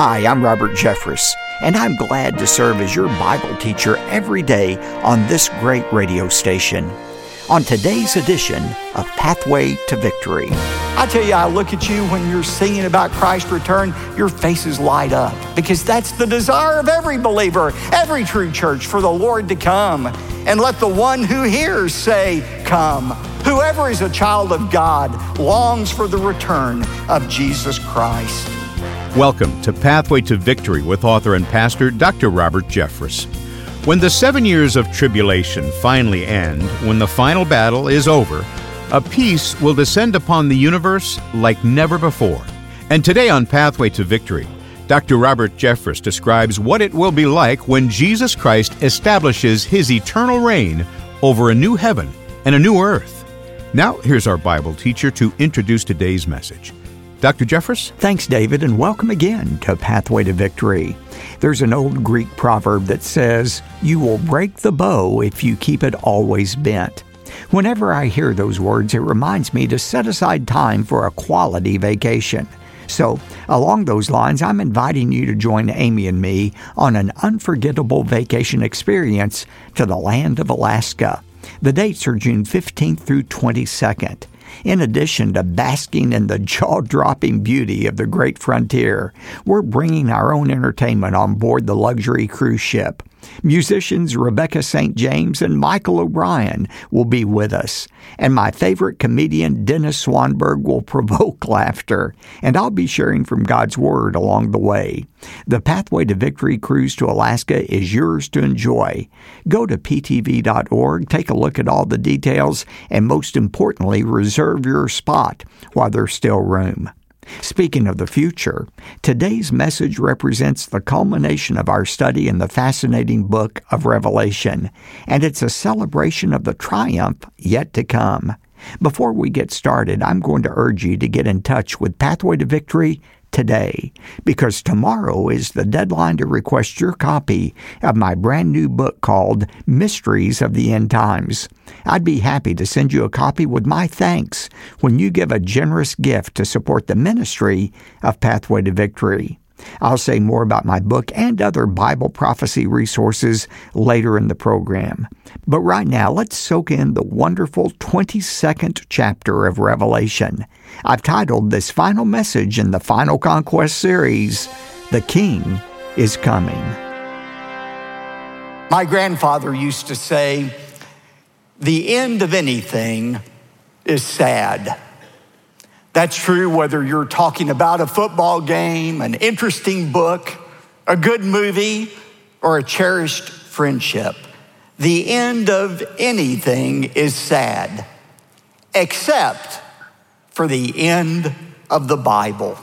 Hi, I'm Robert Jeffress, and I'm glad to serve as your Bible teacher every day on this great radio station. On today's edition of Pathway to Victory. I tell you, I look at you when you're singing about Christ's return, your faces light up because that's the desire of every believer, every true church, for the Lord to come. And let the one who hears say, Come. Whoever is a child of God longs for the return of Jesus Christ. Welcome to Pathway to Victory with author and pastor Dr. Robert Jeffress. When the seven years of tribulation finally end, when the final battle is over, a peace will descend upon the universe like never before. And today on Pathway to Victory, Dr. Robert Jeffress describes what it will be like when Jesus Christ establishes his eternal reign over a new heaven and a new earth. Now, here's our Bible teacher to introduce today's message. Dr. Jeffress? Thanks, David, and welcome again to Pathway to Victory. There's an old Greek proverb that says, You will break the bow if you keep it always bent. Whenever I hear those words, it reminds me to set aside time for a quality vacation. So, along those lines, I'm inviting you to join Amy and me on an unforgettable vacation experience to the land of Alaska. The dates are June 15th through 22nd. In addition to basking in the jaw dropping beauty of the great frontier, we're bringing our own entertainment on board the luxury cruise ship. Musicians Rebecca St. James and Michael O'Brien will be with us, and my favorite comedian Dennis Swanberg will provoke laughter, and I'll be sharing from God's Word along the way. The Pathway to Victory cruise to Alaska is yours to enjoy. Go to ptv.org, take a look at all the details, and most importantly, reserve your spot while there's still room. Speaking of the future, today's message represents the culmination of our study in the fascinating book of Revelation, and it's a celebration of the triumph yet to come. Before we get started, I'm going to urge you to get in touch with Pathway to Victory today because tomorrow is the deadline to request your copy of my brand new book called Mysteries of the End Times. I'd be happy to send you a copy with my thanks when you give a generous gift to support the ministry of Pathway to Victory. I'll say more about my book and other Bible prophecy resources later in the program. But right now, let's soak in the wonderful 22nd chapter of Revelation. I've titled this final message in the Final Conquest series, The King is Coming. My grandfather used to say, The end of anything is sad. That's true whether you're talking about a football game, an interesting book, a good movie, or a cherished friendship. The end of anything is sad, except for the end of the Bible.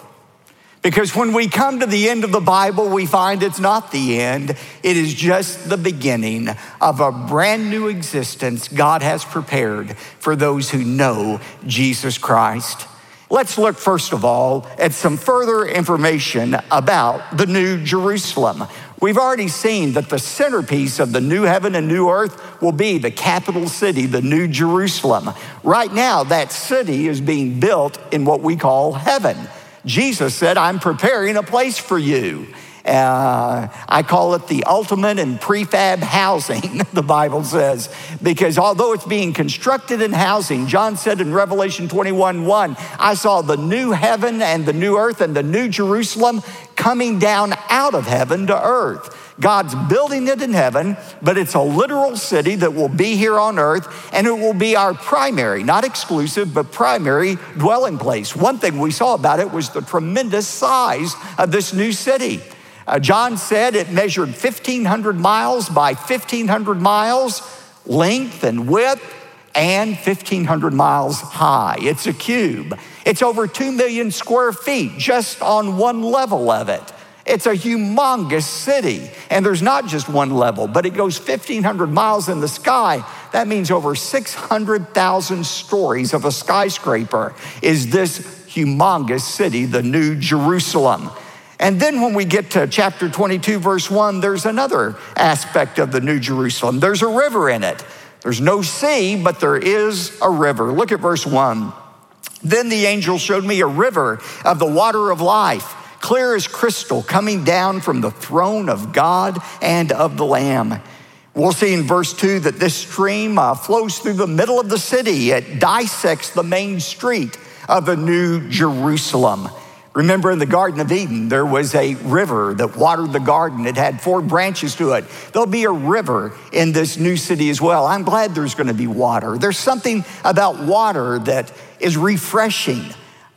Because when we come to the end of the Bible, we find it's not the end. It is just the beginning of a brand new existence God has prepared for those who know Jesus Christ. Let's look first of all at some further information about the New Jerusalem. We've already seen that the centerpiece of the new heaven and new earth will be the capital city, the New Jerusalem. Right now, that city is being built in what we call heaven. Jesus said, I'm preparing a place for you. Uh, I call it the ultimate in prefab housing, the Bible says, because although it's being constructed in housing, John said in Revelation 21 1, I saw the new heaven and the new earth and the new Jerusalem coming down out of heaven to earth. God's building it in heaven, but it's a literal city that will be here on earth, and it will be our primary, not exclusive, but primary dwelling place. One thing we saw about it was the tremendous size of this new city. Uh, John said it measured 1,500 miles by 1,500 miles, length and width, and 1,500 miles high. It's a cube. It's over 2 million square feet just on one level of it. It's a humongous city. And there's not just one level, but it goes 1,500 miles in the sky. That means over 600,000 stories of a skyscraper is this humongous city, the New Jerusalem. And then when we get to chapter 22, verse 1, there's another aspect of the New Jerusalem. There's a river in it. There's no sea, but there is a river. Look at verse 1. Then the angel showed me a river of the water of life clear as crystal, coming down from the throne of God and of the Lamb. We'll see in verse 2 that this stream uh, flows through the middle of the city. It dissects the main street of the New Jerusalem. Remember in the Garden of Eden, there was a river that watered the garden. It had four branches to it. There'll be a river in this new city as well. I'm glad there's going to be water. There's something about water that is refreshing.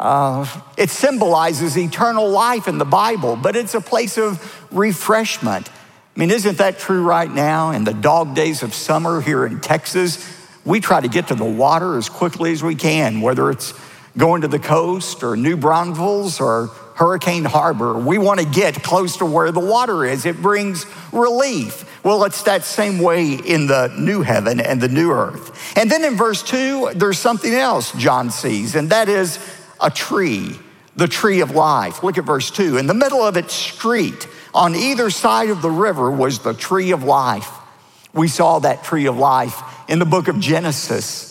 Uh, it symbolizes eternal life in the Bible, but it's a place of refreshment. I mean, isn't that true right now in the dog days of summer here in Texas? We try to get to the water as quickly as we can, whether it's going to the coast or New Braunfels or Hurricane Harbor. We want to get close to where the water is. It brings relief. Well, it's that same way in the new heaven and the new earth. And then in verse 2, there's something else John sees, and that is a tree, the tree of life. Look at verse 2. In the middle of its street, on either side of the river, was the tree of life. We saw that tree of life in the book of Genesis.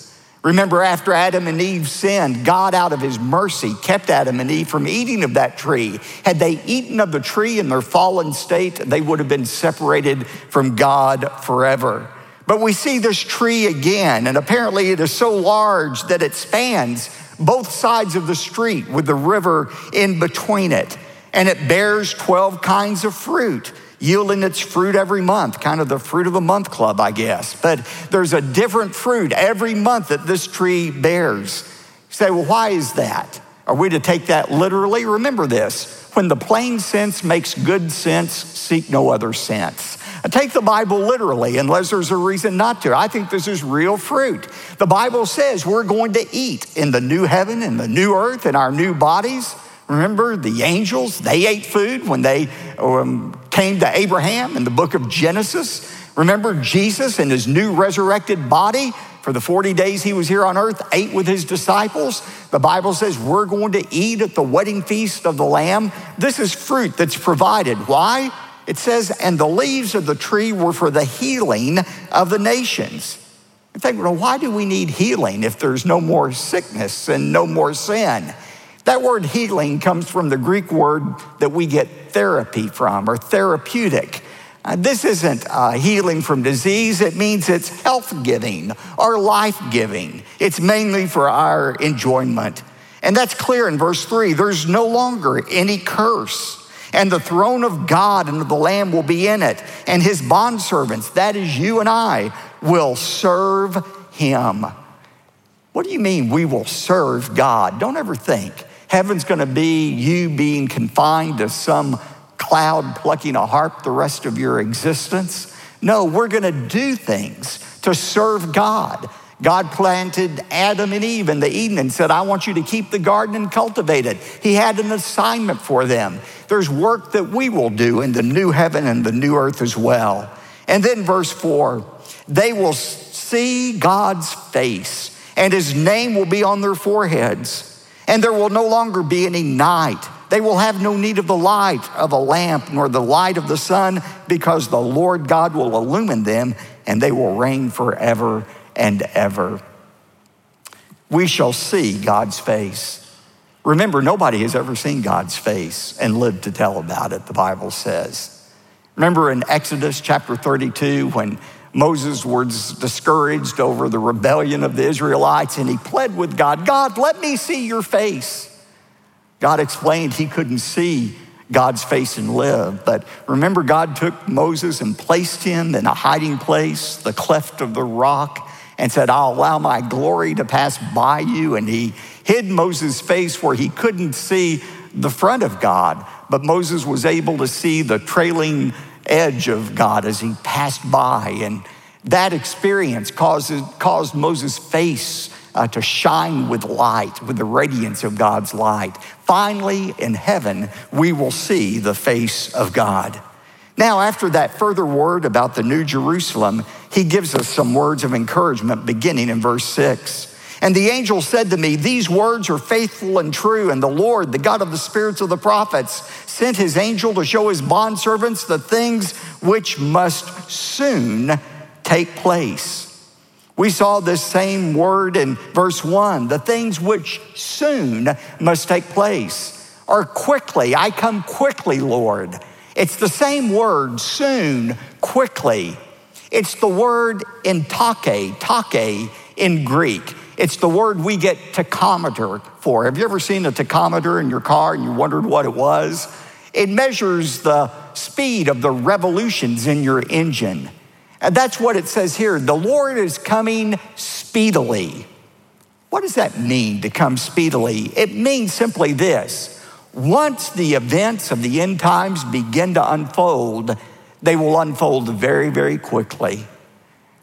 Remember, after Adam and Eve sinned, God, out of his mercy, kept Adam and Eve from eating of that tree. Had they eaten of the tree in their fallen state, they would have been separated from God forever. But we see this tree again, and apparently it is so large that it spans both sides of the street with the river in between it. And it bears 12 kinds of fruit yielding its fruit every month, kind of the fruit of the month club, I guess. But there's a different fruit every month that this tree bears. You say, well, why is that? Are we to take that literally? Remember this when the plain sense makes good sense, seek no other sense. I take the Bible literally unless there's a reason not to. I think this is real fruit. The Bible says we're going to eat in the new heaven and the new earth in our new bodies. Remember the angels, they ate food when they um, came to Abraham in the book of Genesis. Remember Jesus in his new resurrected body for the 40 days he was here on earth, ate with his disciples. The Bible says we're going to eat at the wedding feast of the Lamb. This is fruit that's provided. Why? It says, and the leaves of the tree were for the healing of the nations. I think, well, why do we need healing if there's no more sickness and no more sin? That word healing comes from the Greek word that we get therapy from, or therapeutic. Uh, this isn't uh, healing from disease, it means it's health giving or life giving. It's mainly for our enjoyment. And that's clear in verse 3. There's no longer any curse. And the throne of God and of the Lamb will be in it. And his bondservants, that is you and I, will serve him. What do you mean we will serve God? Don't ever think Heaven's going to be you being confined to some cloud plucking a harp the rest of your existence. No, we're going to do things to serve God. God planted Adam and Eve in the Eden and said, I want you to keep the garden and cultivate it. He had an assignment for them. There's work that we will do in the new heaven and the new earth as well. And then, verse four, they will see God's face, and his name will be on their foreheads and there will no longer be any night. They will have no need of the light of a lamp nor the light of the sun, because the Lord God will illumine them, and they will reign forever and ever. We shall see God's face. Remember, nobody has ever seen God's face and lived to tell about it, the Bible says. Remember in Exodus chapter 32 when Moses was discouraged over the rebellion of the Israelites and he pled with God, God, let me see your face. God explained he couldn't see God's face and live. But remember, God took Moses and placed him in a hiding place, the cleft of the rock, and said, I'll allow my glory to pass by you. And he hid Moses' face where he couldn't see the front of God, but Moses was able to see the trailing edge of God as he passed by. And that experience caused, caused Moses' face uh, to shine with light, with the radiance of God's light. Finally, in heaven, we will see the face of God. Now, after that further word about the New Jerusalem, he gives us some words of encouragement beginning in verse 6. And the angel said to me, These words are faithful and true, and the Lord, the God of the spirits of the prophets, sent his angel to show his bondservants the things which must soon take place. We saw this same word in verse one the things which soon must take place. or quickly, I come quickly, Lord. It's the same word, soon, quickly. It's the word in take, take in Greek. It's the word we get tachometer for. Have you ever seen a tachometer in your car and you wondered what it was? It measures the speed of the revolutions in your engine. And that's what it says here. The Lord is coming speedily. What does that mean to come speedily? It means simply this once the events of the end times begin to unfold, they will unfold very, very quickly.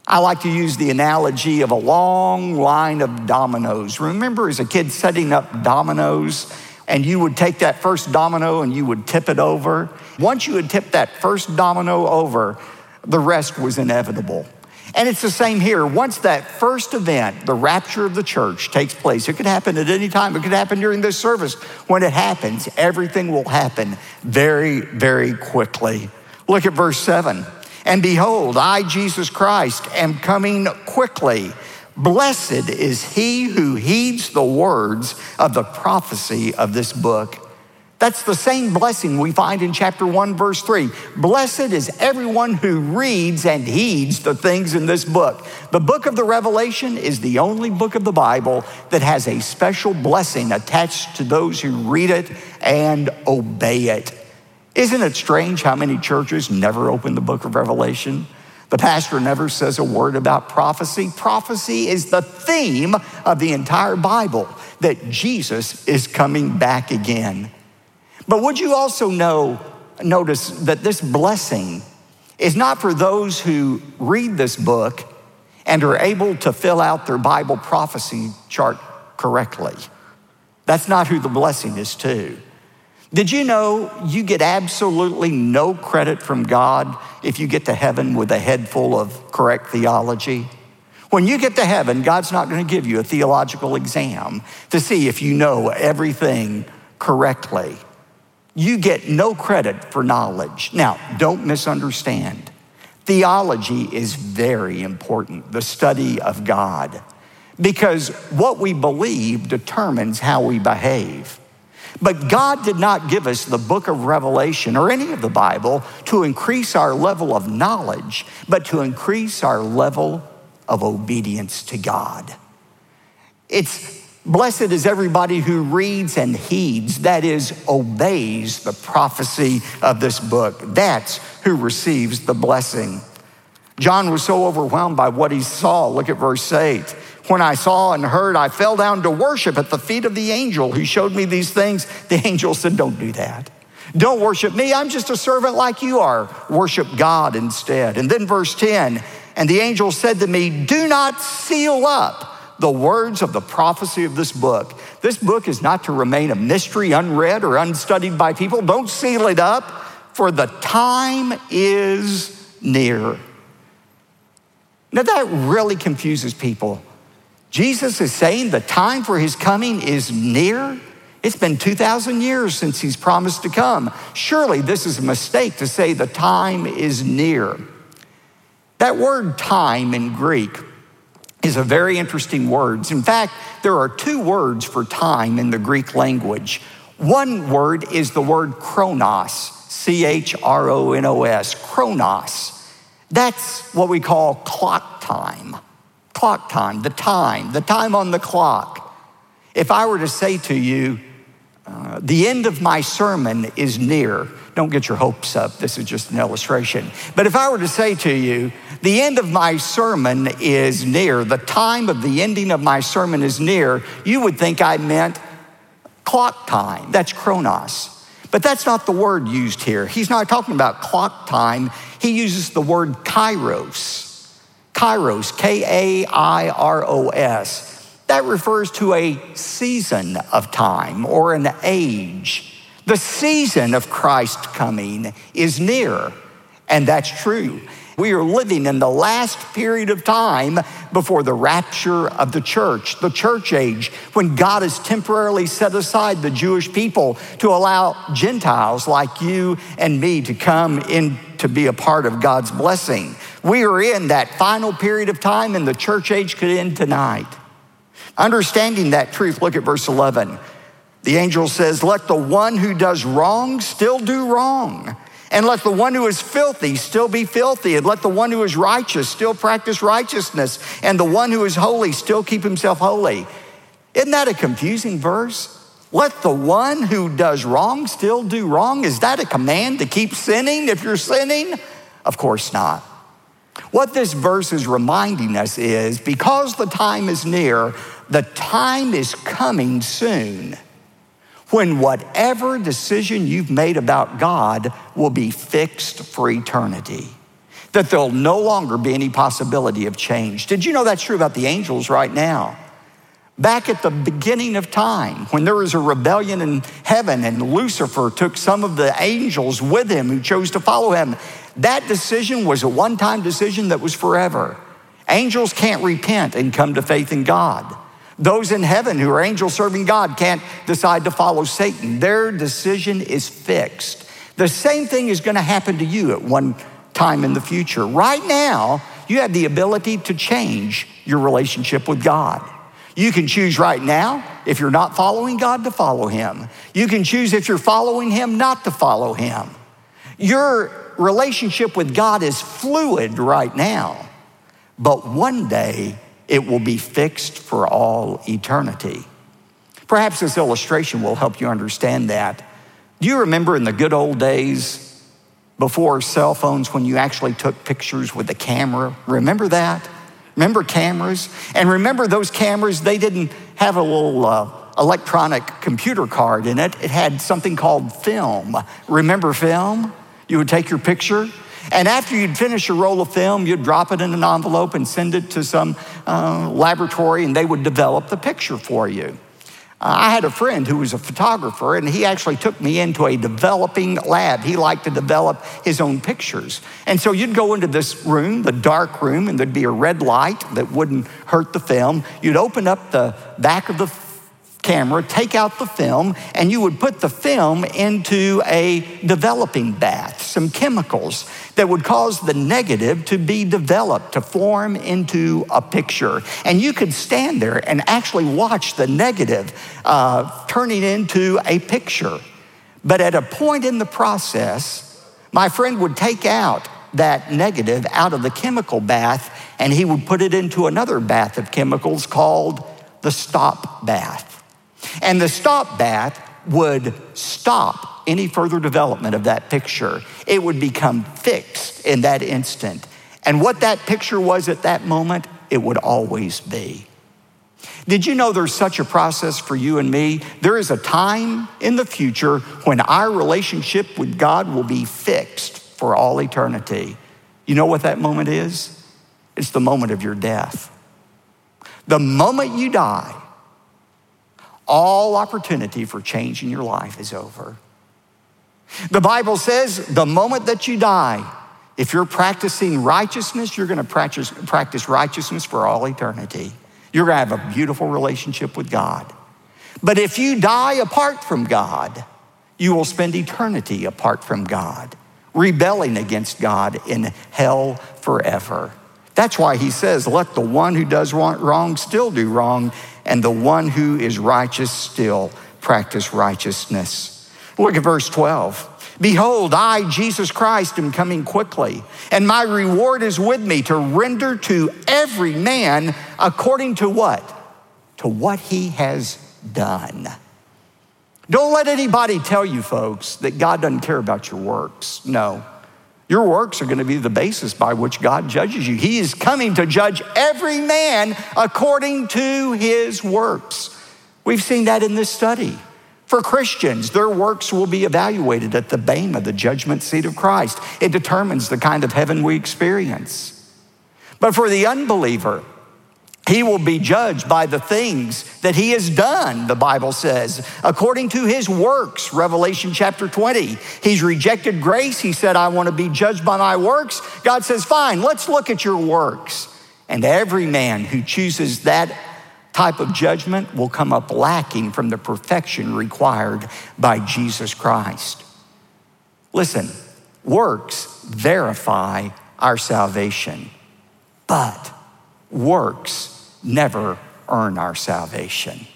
I like to use the analogy of a long line of dominoes. Remember as a kid setting up dominoes, and you would take that first domino and you would tip it over? Once you had tipped that first domino over, the rest was inevitable. And it's the same here. Once that first event, the rapture of the church, takes place, it could happen at any time. It could happen during this service. When it happens, everything will happen very, very quickly. Look at verse 7. And behold, I, Jesus Christ, am coming quickly. Blessed is he who heeds the words of the prophecy of this book. That's the same blessing we find in chapter 1, verse 3. Blessed is everyone who reads and heeds the things in this book. The book of the Revelation is the only book of the Bible that has a special blessing attached to those who read it and obey it. Isn't it strange how many churches never open the book of Revelation? The pastor never says a word about prophecy. Prophecy is the theme of the entire Bible that Jesus is coming back again. But would you also know, notice that this blessing is not for those who read this book and are able to fill out their Bible prophecy chart correctly. That's not who the blessing is to. Did you know you get absolutely no credit from God if you get to heaven with a head full of correct theology? When you get to heaven, God's not going to give you a theological exam to see if you know everything correctly. You get no credit for knowledge. Now, don't misunderstand. Theology is very important, the study of God, because what we believe determines how we behave. But God did not give us the book of Revelation or any of the Bible to increase our level of knowledge, but to increase our level of obedience to God. It's Blessed is everybody who reads and heeds, that is, obeys the prophecy of this book. That's who receives the blessing. John was so overwhelmed by what he saw. Look at verse 8. When I saw and heard, I fell down to worship at the feet of the angel who showed me these things. The angel said, Don't do that. Don't worship me. I'm just a servant like you are. Worship God instead. And then verse 10 And the angel said to me, Do not seal up the words of the prophecy of this book. This book is not to remain a mystery, unread or unstudied by people. Don't seal it up, for the time is near. Now, that really confuses people. Jesus is saying the time for his coming is near. It's been 2,000 years since he's promised to come. Surely this is a mistake to say the time is near. That word time in Greek is a very interesting word. In fact, there are two words for time in the Greek language. One word is the word chronos, C H R O N O S, chronos. That's what we call clock time. Clock time, the time, the time on the clock. If I were to say to you, uh, the end of my sermon is near, don't get your hopes up. This is just an illustration. But if I were to say to you, the end of my sermon is near, the time of the ending of my sermon is near, you would think I meant clock time. That's chronos. But that's not the word used here. He's not talking about clock time, he uses the word kairos. Kairos, K A I R O S. That refers to a season of time or an age. The season of Christ coming is near, and that's true. We are living in the last period of time before the rapture of the church, the church age, when God has temporarily set aside the Jewish people to allow Gentiles like you and me to come in to be a part of God's blessing. We are in that final period of time, and the church age could end tonight. Understanding that truth, look at verse 11. The angel says, Let the one who does wrong still do wrong. And let the one who is filthy still be filthy. And let the one who is righteous still practice righteousness. And the one who is holy still keep himself holy. Isn't that a confusing verse? Let the one who does wrong still do wrong. Is that a command to keep sinning if you're sinning? Of course not. What this verse is reminding us is because the time is near, the time is coming soon when whatever decision you've made about God will be fixed for eternity. That there'll no longer be any possibility of change. Did you know that's true about the angels right now? Back at the beginning of time, when there was a rebellion in heaven and Lucifer took some of the angels with him who chose to follow him, that decision was a one time decision that was forever. Angels can't repent and come to faith in God. Those in heaven who are angels serving God can't decide to follow Satan. Their decision is fixed. The same thing is going to happen to you at one time in the future. Right now, you have the ability to change your relationship with God. You can choose right now, if you're not following God, to follow Him. You can choose, if you're following Him, not to follow Him. Your relationship with God is fluid right now, but one day it will be fixed for all eternity. Perhaps this illustration will help you understand that. Do you remember in the good old days before cell phones when you actually took pictures with a camera? Remember that? Remember cameras? And remember those cameras, they didn't have a little uh, electronic computer card in it, it had something called film. Remember film? You would take your picture and after you'd finish a roll of film, you'd drop it in an envelope and send it to some uh, laboratory, and they would develop the picture for you. Uh, I had a friend who was a photographer, and he actually took me into a developing lab. He liked to develop his own pictures. And so you'd go into this room, the dark room, and there'd be a red light that wouldn't hurt the film. You'd open up the back of the camera, take out the film, and you would put the film into a developing bath, some chemicals that would cause the negative to be developed, to form into a picture. And you could stand there and actually watch the negative uh, turning into a picture. But at a point in the process, my friend would take out that negative out of the chemical bath and he would put it into another bath of chemicals called the stop bath. And the stop bath would stop any further development of that picture. It would become fixed in that instant. And what that picture was at that moment, it would always be. Did you know there's such a process for you and me? There is a time in the future when our relationship with God will be fixed for all eternity. You know what that moment is? It's the moment of your death. The moment you die, all opportunity for change in your life is over. The Bible says the moment that you die, if you're practicing righteousness, you're going to practice, practice righteousness for all eternity. You're going to have a beautiful relationship with God. But if you die apart from God, you will spend eternity apart from God, rebelling against God in hell forever. That's why he says, Let the one who does wrong still do wrong, and the one who is righteous still practice righteousness. Look at verse 12. Behold, I, Jesus Christ, am coming quickly, and my reward is with me to render to every man according to what? To what he has done. Don't let anybody tell you, folks, that God doesn't care about your works. No. Your works are going to be the basis by which God judges you. He is coming to judge every man according to his works. We've seen that in this study. For Christians, their works will be evaluated at the Bema, the judgment seat of Christ. It determines the kind of heaven we experience. But for the unbeliever, he will be judged by the things that he has done, the Bible says, according to his works, Revelation chapter 20. He's rejected grace. He said, I want to be judged by my works. God says, Fine, let's look at your works. And every man who chooses that type of judgment will come up lacking from the perfection required by Jesus Christ. Listen, works verify our salvation, but works never earn our salvation.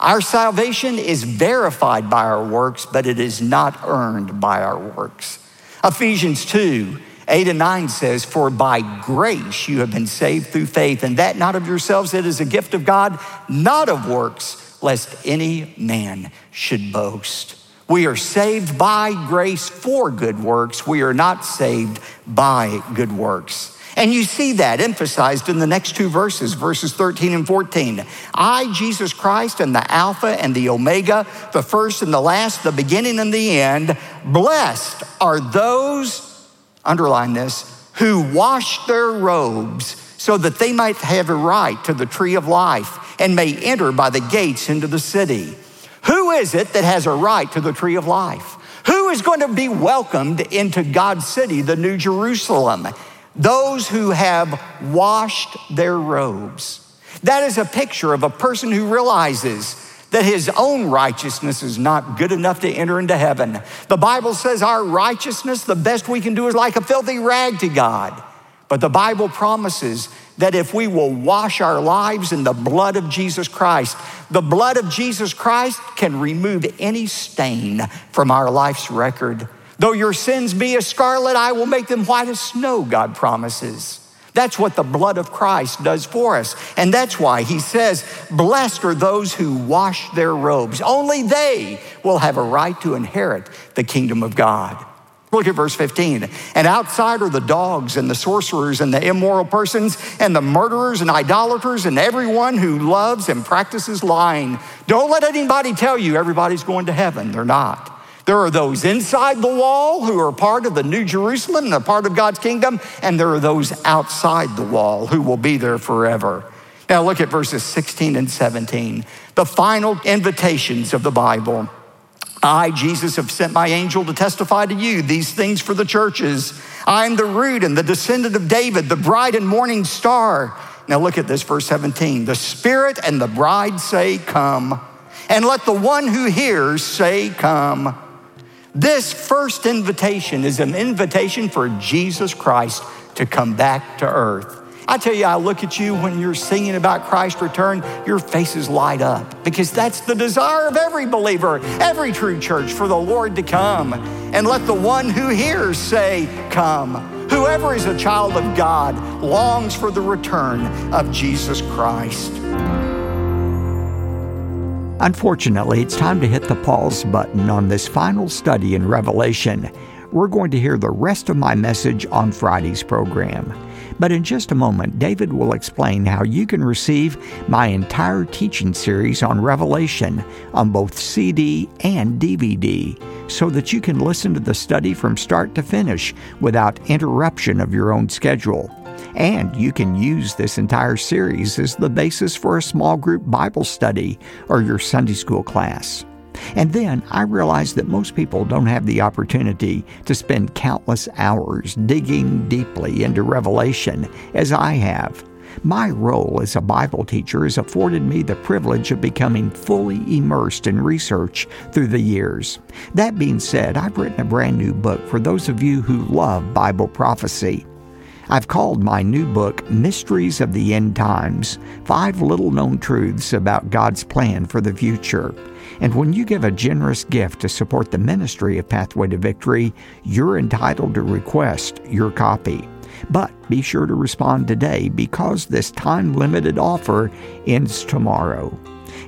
Our salvation is verified by our works, but it is not earned by our works. Ephesians 2 8 and 9 says, For by grace you have been saved through faith, and that not of yourselves, it is a gift of God, not of works, lest any man should boast. We are saved by grace for good works. We are not saved by good works. And you see that emphasized in the next two verses, verses 13 and 14. I, Jesus Christ, am the Alpha and the Omega, the first and the last, the beginning and the end. Blessed are those, underline this, who wash their robes so that they might have a right to the tree of life and may enter by the gates into the city. Who is it that has a right to the tree of life? Who is going to be welcomed into God's city, the New Jerusalem? Those who have washed their robes. That is a picture of a person who realizes that his own righteousness is not good enough to enter into heaven. The Bible says our righteousness, the best we can do, is like a filthy rag to God. But the Bible promises that if we will wash our lives in the blood of Jesus Christ, the blood of Jesus Christ can remove any stain from our life's record. Though your sins be as scarlet, I will make them white as snow, God promises. That's what the blood of Christ does for us. And that's why he says, Blessed are those who wash their robes. Only they will have a right to inherit the kingdom of God. Look at verse 15. And outside are the dogs and the sorcerers and the immoral persons and the murderers and idolaters and everyone who loves and practices lying. Don't let anybody tell you everybody's going to heaven. They're not. There are those inside the wall who are part of the New Jerusalem and are part of God's kingdom, and there are those outside the wall who will be there forever. Now, look at verses 16 and 17, the final invitations of the Bible. I, Jesus, have sent my angel to testify to you these things for the churches. I am the root and the descendant of David, the bright and morning star. Now, look at this, verse 17. The Spirit and the bride say, Come. And let the one who hears say, Come. This first invitation is an invitation for Jesus Christ to come back to earth. I tell you, I look at you when you're singing about Christ's return, your faces light up because that's the desire of every believer, every true church, for the Lord to come. And let the one who hears say, Come. Whoever is a child of God longs for the return of Jesus Christ. Unfortunately, it's time to hit the pause button on this final study in Revelation. We're going to hear the rest of my message on Friday's program. But in just a moment, David will explain how you can receive my entire teaching series on Revelation on both CD and DVD so that you can listen to the study from start to finish without interruption of your own schedule. And you can use this entire series as the basis for a small group Bible study or your Sunday school class. And then I realized that most people don't have the opportunity to spend countless hours digging deeply into Revelation as I have. My role as a Bible teacher has afforded me the privilege of becoming fully immersed in research through the years. That being said, I've written a brand new book for those of you who love Bible prophecy. I've called my new book Mysteries of the End Times Five Little Known Truths About God's Plan for the Future. And when you give a generous gift to support the ministry of Pathway to Victory, you're entitled to request your copy. But be sure to respond today because this time limited offer ends tomorrow.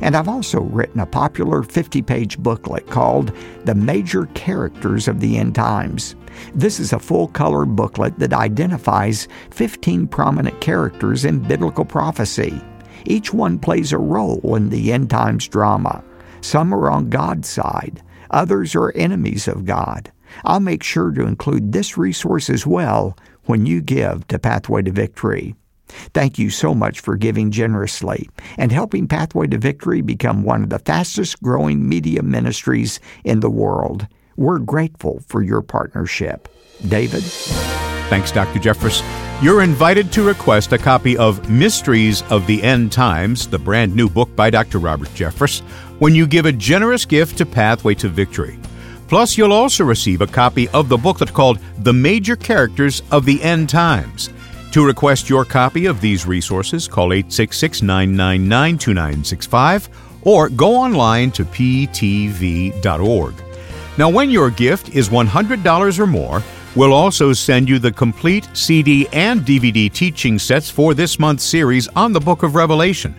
And I've also written a popular 50 page booklet called The Major Characters of the End Times. This is a full color booklet that identifies 15 prominent characters in biblical prophecy. Each one plays a role in the end times drama. Some are on God's side, others are enemies of God. I'll make sure to include this resource as well when you give to Pathway to Victory. Thank you so much for giving generously and helping Pathway to Victory become one of the fastest growing media ministries in the world. We're grateful for your partnership. David? Thanks, Dr. Jeffress. You're invited to request a copy of Mysteries of the End Times, the brand new book by Dr. Robert Jeffress, when you give a generous gift to Pathway to Victory. Plus, you'll also receive a copy of the booklet called The Major Characters of the End Times. To request your copy of these resources, call 866 999 2965 or go online to ptv.org. Now, when your gift is $100 or more, we'll also send you the complete CD and DVD teaching sets for this month's series on the book of Revelation.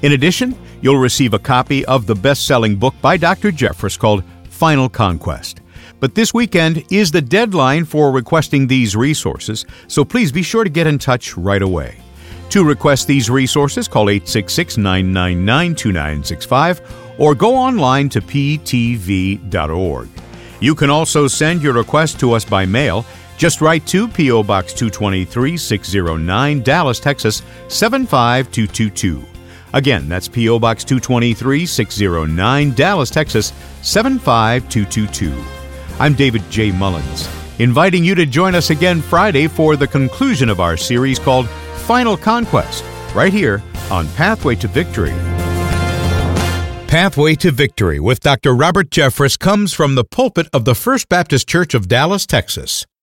In addition, you'll receive a copy of the best selling book by Dr. Jeffress called Final Conquest. But this weekend is the deadline for requesting these resources, so please be sure to get in touch right away. To request these resources, call 866 999 2965 or go online to ptv.org. You can also send your request to us by mail. Just write to P.O. Box 223 609, Dallas, Texas 75222. Again, that's P.O. Box 223 609, Dallas, Texas 75222. I'm David J. Mullins, inviting you to join us again Friday for the conclusion of our series called Final Conquest, right here on Pathway to Victory. Pathway to Victory with Dr. Robert Jeffress comes from the pulpit of the First Baptist Church of Dallas, Texas.